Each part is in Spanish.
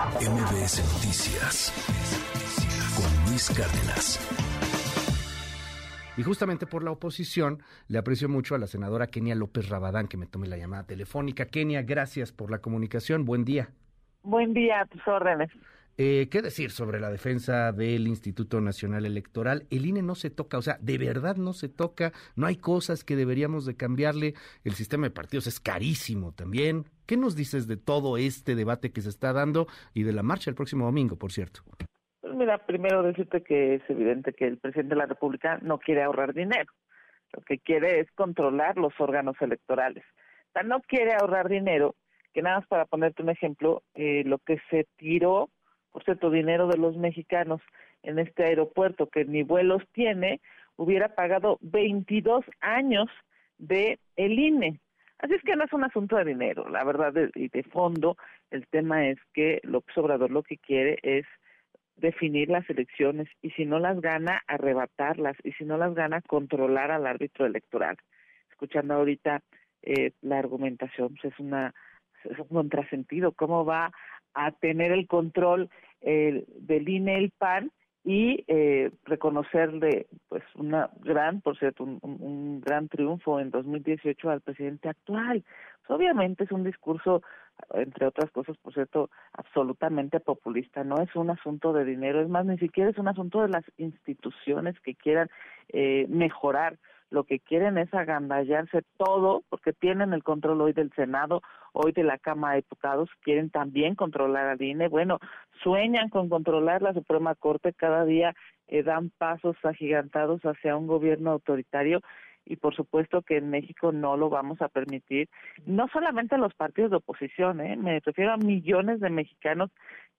MBS Noticias con Luis Cárdenas. Y justamente por la oposición, le aprecio mucho a la senadora Kenia López Rabadán que me tome la llamada telefónica. Kenia, gracias por la comunicación. Buen día. Buen día, a tus órdenes. Eh, ¿Qué decir sobre la defensa del Instituto Nacional Electoral? El INE no se toca, o sea, de verdad no se toca, no hay cosas que deberíamos de cambiarle, el sistema de partidos es carísimo también. ¿Qué nos dices de todo este debate que se está dando y de la marcha el próximo domingo, por cierto? Pues mira, primero decirte que es evidente que el presidente de la República no quiere ahorrar dinero. Lo que quiere es controlar los órganos electorales. O sea, no quiere ahorrar dinero, que nada más para ponerte un ejemplo, eh, lo que se tiró, por cierto, dinero de los mexicanos en este aeropuerto que ni vuelos tiene, hubiera pagado 22 años de el INE. Así es que no es un asunto de dinero, la verdad, y de, fondo, el tema es que López Obrador lo que quiere es definir las elecciones y si no las gana, arrebatarlas y si no las gana, controlar al árbitro electoral. Escuchando ahorita eh, la argumentación, pues es, una, es un contrasentido. ¿Cómo va a tener el control eh, del INE, el PAN, y eh, reconocerle pues una gran, por cierto, un, un, gran triunfo en 2018 al presidente actual. Pues, obviamente es un discurso, entre otras cosas, por cierto, absolutamente populista. No es un asunto de dinero, es más, ni siquiera es un asunto de las instituciones que quieran eh, mejorar lo que quieren es agandallarse todo, porque tienen el control hoy del Senado, hoy de la Cámara de Diputados, quieren también controlar al INE. Bueno, sueñan con controlar la Suprema Corte, cada día eh, dan pasos agigantados hacia un gobierno autoritario y por supuesto que en México no lo vamos a permitir, no solamente los partidos de oposición, ¿eh? me refiero a millones de mexicanos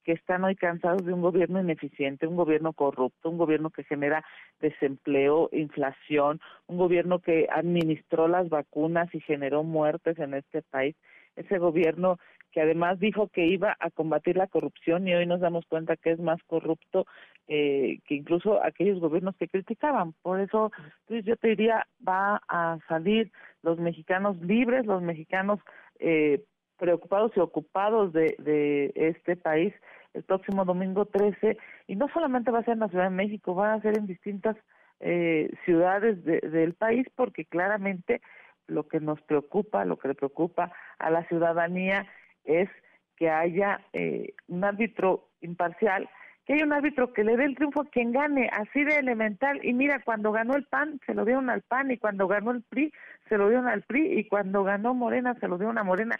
que están hoy cansados de un gobierno ineficiente, un gobierno corrupto, un gobierno que genera desempleo, inflación, un gobierno que administró las vacunas y generó muertes en este país, ese gobierno que además dijo que iba a combatir la corrupción y hoy nos damos cuenta que es más corrupto eh, que incluso aquellos gobiernos que criticaban. Por eso pues, yo te diría, va a salir los mexicanos libres, los mexicanos eh, preocupados y ocupados de, de este país el próximo domingo 13 y no solamente va a ser en la Ciudad de México, va a ser en distintas eh, ciudades del país porque claramente lo que nos preocupa, lo que le preocupa a la ciudadanía es que haya eh, un árbitro imparcial, que haya un árbitro que le dé el triunfo a quien gane, así de elemental. Y mira, cuando ganó el PAN, se lo dieron al PAN, y cuando ganó el PRI, se lo dieron al PRI, y cuando ganó Morena, se lo dieron a Morena.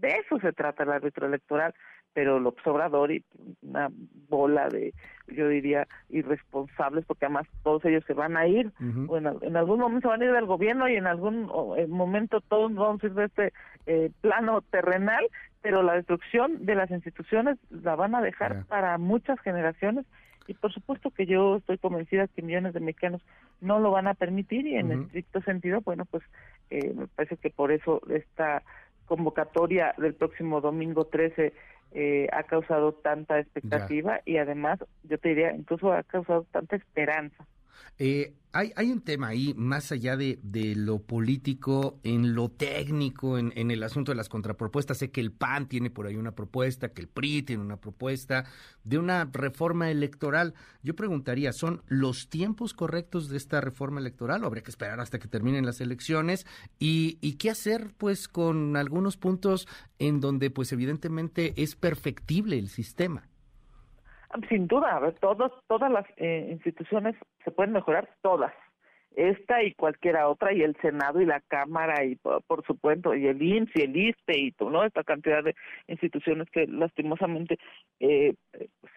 De eso se trata el árbitro electoral, pero lo Obrador y una bola de, yo diría, irresponsables, porque además todos ellos se van a ir, en, algún momento van a ir del gobierno y en algún momento todos vamos a ir de este eh, plano terrenal, pero la destrucción de las instituciones la van a dejar para muchas generaciones. Y por supuesto que yo estoy convencida que millones de mexicanos no lo van a permitir y en estricto sentido, bueno, pues eh, me parece que por eso esta convocatoria del próximo domingo 13 eh, ha causado tanta expectativa y además yo te diría incluso ha causado tanta esperanza. Eh, hay, hay, un tema ahí, más allá de, lo político, en lo técnico, en, en, el asunto de las contrapropuestas. Sé que el PAN tiene por ahí una propuesta, que el PRI tiene una propuesta de una reforma electoral. Yo preguntaría, ¿son los tiempos correctos de esta reforma electoral o habría que esperar hasta que terminen las elecciones? ¿Y, y qué hacer, pues, con algunos puntos en donde, pues, evidentemente es perfectible el sistema? Sin duda, a ver, todos, todas las eh, instituciones se pueden mejorar, todas. Esta y cualquiera otra, y el Senado y la Cámara, y por, supuesto, y el INSS y el ISPE, y todo, ¿no? Esta cantidad de instituciones que lastimosamente, eh, pues,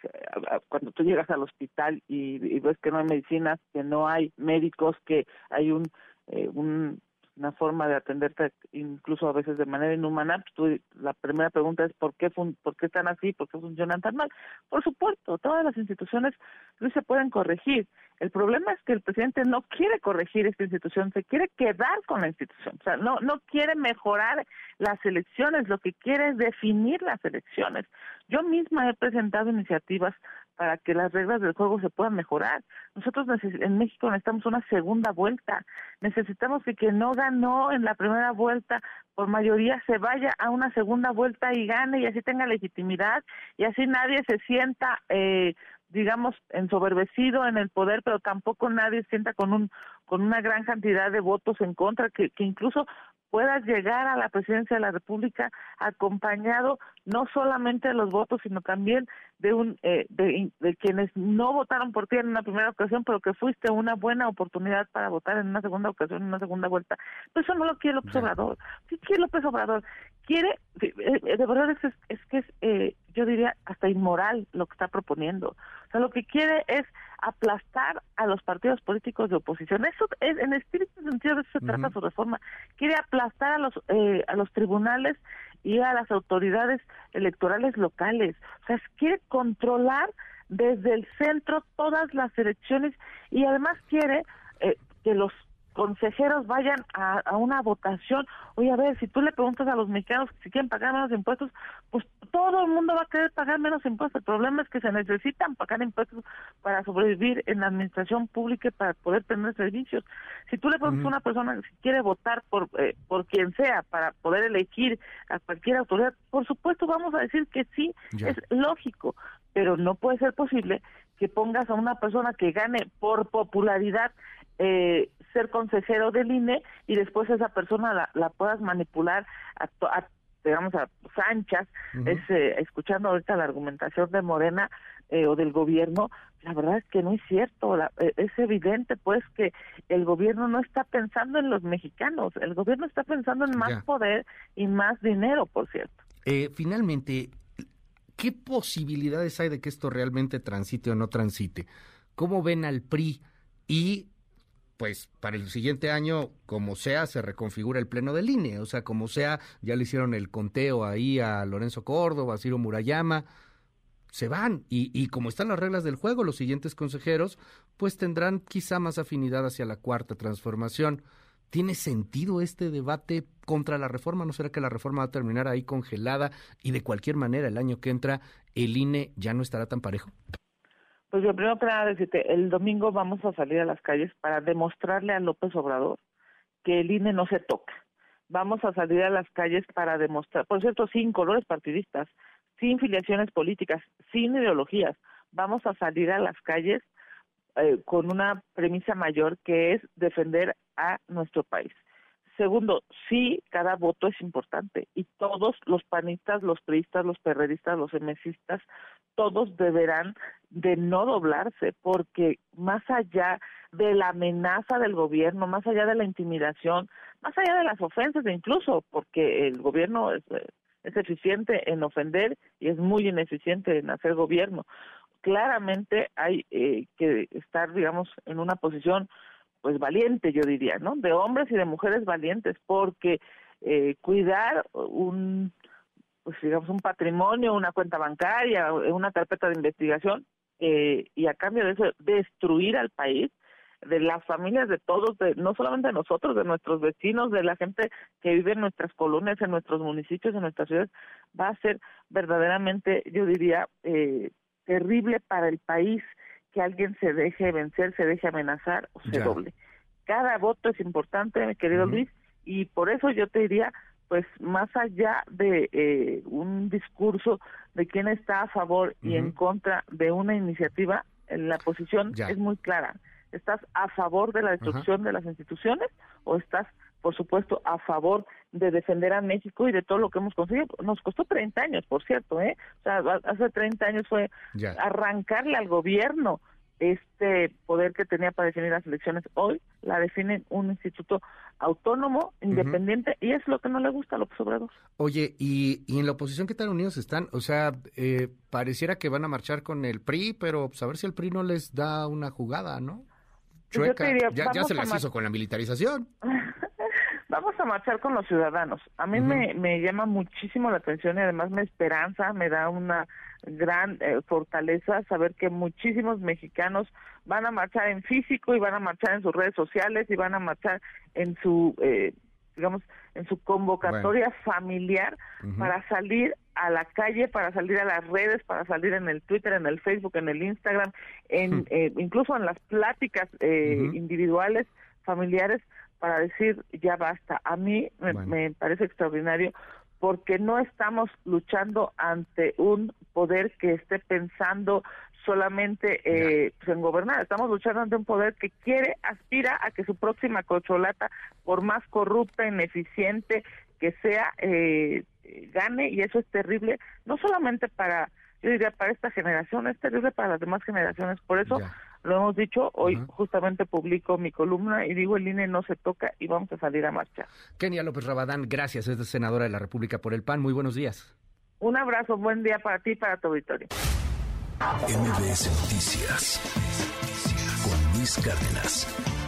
cuando tú llegas al hospital y, y, ves que no hay medicinas, que no hay médicos, que hay un, eh, un una forma de atenderte incluso a veces de manera inhumana, pues la primera pregunta es ¿por qué, ¿por qué están así? ¿Por qué funcionan tan mal? Por supuesto, todas las instituciones no se pueden corregir. El problema es que el presidente no quiere corregir esta institución, se quiere quedar con la institución. O sea, no, no quiere mejorar las elecciones, lo que quiere es definir las elecciones. Yo misma he presentado iniciativas para que las reglas del juego se puedan mejorar. Nosotros en México necesitamos una segunda vuelta. Necesitamos que quien no ganó en la primera vuelta por mayoría se vaya a una segunda vuelta y gane y así tenga legitimidad y así nadie se sienta eh, digamos, ensoberbecido en el poder, pero tampoco nadie sienta con un con una gran cantidad de votos en contra, que, que incluso puedas llegar a la presidencia de la República acompañado no solamente de los votos, sino también de un eh, de, quienes no votaron por ti en una primera ocasión, pero que fuiste una buena oportunidad para votar en una segunda ocasión, en una segunda vuelta. Pues eso no lo quiere López Obrador. ¿Qué quiere López Obrador? Quiere, eh, de verdad es, es que es, eh, yo diría, hasta inmoral lo que está proponiendo. O sea, lo que quiere es aplastar a los partidos políticos de oposición. Eso es, en espíritu sentido de eso se trata su reforma. Quiere aplastar a los eh, a los tribunales y a las autoridades electorales locales. O sea, quiere controlar desde el centro todas las elecciones y además quiere eh, que los consejeros vayan a, a, una votación. Oye, a ver, si tú le preguntas a los mexicanos si quieren pagar menos impuestos, pues todo el mundo va a querer pagar menos impuestos. El problema es que se necesitan pagar impuestos para sobrevivir en la administración pública y para poder tener servicios. Si tú le preguntas a una persona si quiere votar por, eh, por quien sea para poder elegir a cualquier autoridad, por supuesto vamos a decir que sí, es lógico, pero no puede ser posible que pongas a una persona que gane por popularidad eh, ser consejero del INE y después esa persona la, la puedas manipular a, digamos a Sanchas, es, eh, escuchando ahorita la argumentación de Morena eh, o del gobierno, la verdad es que no es cierto, eh, es evidente pues que el gobierno no está pensando en los mexicanos, el gobierno está pensando en más poder y más dinero, por cierto. finalmente, ¿qué posibilidades hay de que esto realmente transite o no transite? ¿Cómo ven al PRI y pues para el siguiente año, como sea, se reconfigura el pleno del INE. O sea, como sea, ya le hicieron el conteo ahí a Lorenzo Córdoba, a Ciro Murayama, se van. Y, y como están las reglas del juego, los siguientes consejeros, pues tendrán quizá más afinidad hacia la cuarta transformación. ¿Tiene sentido este debate contra la reforma? ¿No será que la reforma va a terminar ahí congelada y de cualquier manera el año que entra el INE ya no estará tan parejo? Pues yo primero que nada decirte, el domingo vamos a salir a las calles para demostrarle a López Obrador que el INE no se toca. Vamos a salir a las calles para demostrar, por cierto, sin colores partidistas, sin filiaciones políticas, sin ideologías. Vamos a salir a las calles eh, con una premisa mayor que es defender a nuestro país. Segundo, sí, cada voto es importante y todos los panistas, los priistas, los perredistas, los emesistas, todos deberán de no doblarse porque más allá de la amenaza del gobierno, más allá de la intimidación, más allá de las ofensas incluso, porque el gobierno es, es eficiente en ofender y es muy ineficiente en hacer gobierno. Claramente hay eh, que estar, digamos, en una posición pues valiente, yo diría, ¿no? De hombres y de mujeres valientes, porque eh, cuidar un, pues digamos, un patrimonio, una cuenta bancaria, una carpeta de investigación, eh, y a cambio de eso, destruir al país, de las familias de todos, de, no solamente de nosotros, de nuestros vecinos, de la gente que vive en nuestras colonias, en nuestros municipios, en nuestras ciudades, va a ser verdaderamente, yo diría, eh, terrible para el país que alguien se deje vencer, se deje amenazar o se doble. Cada voto es importante, mi querido Luis, y por eso yo te diría, pues más allá de eh, un discurso de quién está a favor y en contra de una iniciativa, la posición es muy clara. ¿Estás a favor de la destrucción de las instituciones o estás, por supuesto, a favor de defender a México y de todo lo que hemos conseguido? Nos costó 30 años, por cierto, ¿eh? O sea, hace 30 años fue arrancarle al gobierno este poder que tenía para definir las elecciones. Hoy la define un instituto autónomo, independiente, y es lo que no le gusta a López Obrador. Oye, ¿y, y en la oposición qué tan unidos están? O sea, eh, pareciera que van a marchar con el PRI, pero pues, a ver si el PRI no les da una jugada, ¿no? Pues Chueca. ya, ya se las hizo con la militarización. vamos a marchar con los ciudadanos. A mí me, me llama muchísimo la atención y además me esperanza, me da una gran eh, fortaleza saber que muchísimos mexicanos van a marchar en físico y van a marchar en sus redes sociales y van a marchar en su, eh, digamos, en su convocatoria familiar para salir a la calle, para salir a las redes, para salir en el Twitter, en el Facebook, en el Instagram, en eh, incluso en las pláticas eh, individuales, familiares, para decir ya basta. A mí me parece extraordinario porque no estamos luchando ante un poder que esté pensando solamente eh, pues, en gobernar, estamos luchando ante un poder que quiere, aspira a que su próxima cocholata, por más corrupta, ineficiente que sea, eh, gane y eso es terrible, no solamente para, yo diría, para esta generación, es terrible para las demás generaciones, por eso lo hemos dicho, hoy justamente publico mi columna y digo el INE no se toca y vamos a salir a marcha. Kenia López Rabadán, gracias, es senadora de la República por el PAN, muy buenos días. Un abrazo, buen día para ti y para tu auditorio. MBS Noticias con Luis Cárdenas.